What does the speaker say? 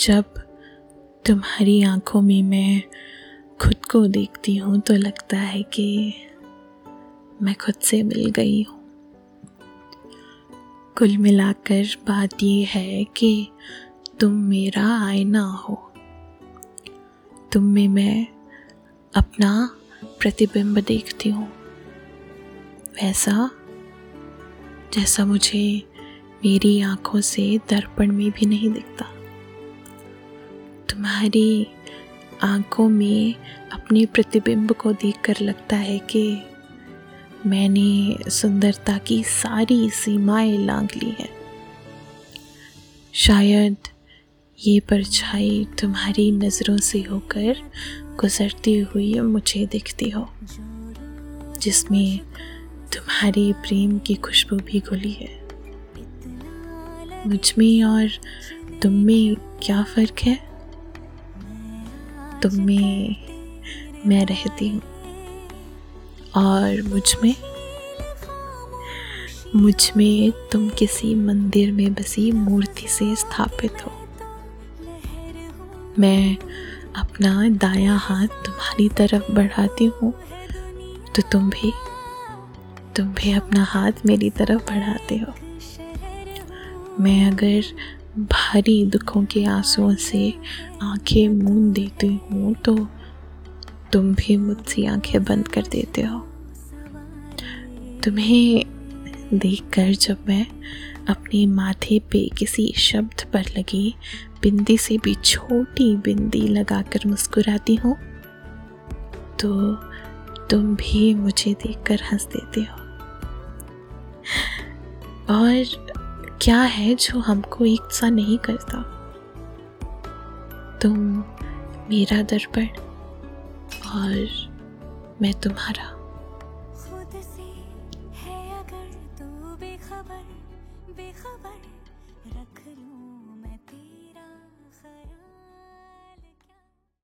जब तुम्हारी आँखों में मैं खुद को देखती हूँ तो लगता है कि मैं खुद से मिल गई हूँ। कुल मिलाकर बात ये है कि तुम मेरा आईना हो। तुम में मैं अपना प्रतिबिंब देखती हूँ। वैसा जैसा मुझे मेरी आँखों से दर्पण में भी नहीं दिखता। तुम्हारी आँखों में अपने प्रतिबिंब को देखकर लगता है कि मैंने सुंदरता की सारी सीमाएँ लांग ली है। शायद ये परछाई तुम्हारी नज़रों से होकर गुजरती हुई मुझे दिखती हो, जिसमें तुम्हारी प्रेम की खुशबू भी घुली है। मुझमें और तुम में क्या फ़र्क है? तुम में मैं रहती हूँ। और मुझमें मुझमें तुम किसी मंदिर में बसी मूर्ति से स्थापित हो। मैं अपना दाया हाथ तुम्हारी तरफ़ बढ़ाती हूँ तो तुम भी तुम भी अपना हाथ मेरी तरफ़ बढ़ाते हो। मैं अगर भारी दुखों के आंसुओं से आँखें मूंद देती हूँ तो तुम भी मुझसे आँखें बंद कर देते हो। तुम्हें देखकर जब मैं अपने माथे पे किसी शब्द पर लगी बिंदी से भी छोटी बिंदी लगाकर मुस्कुराती हूँ तो तुम भी मुझे देखकर हंस देते हो। और क्या है जो हमको एक सा नहीं करता? तुम मेरा दर्पण और मैं तुम्हारा। खुद से है अगर तू बेखबर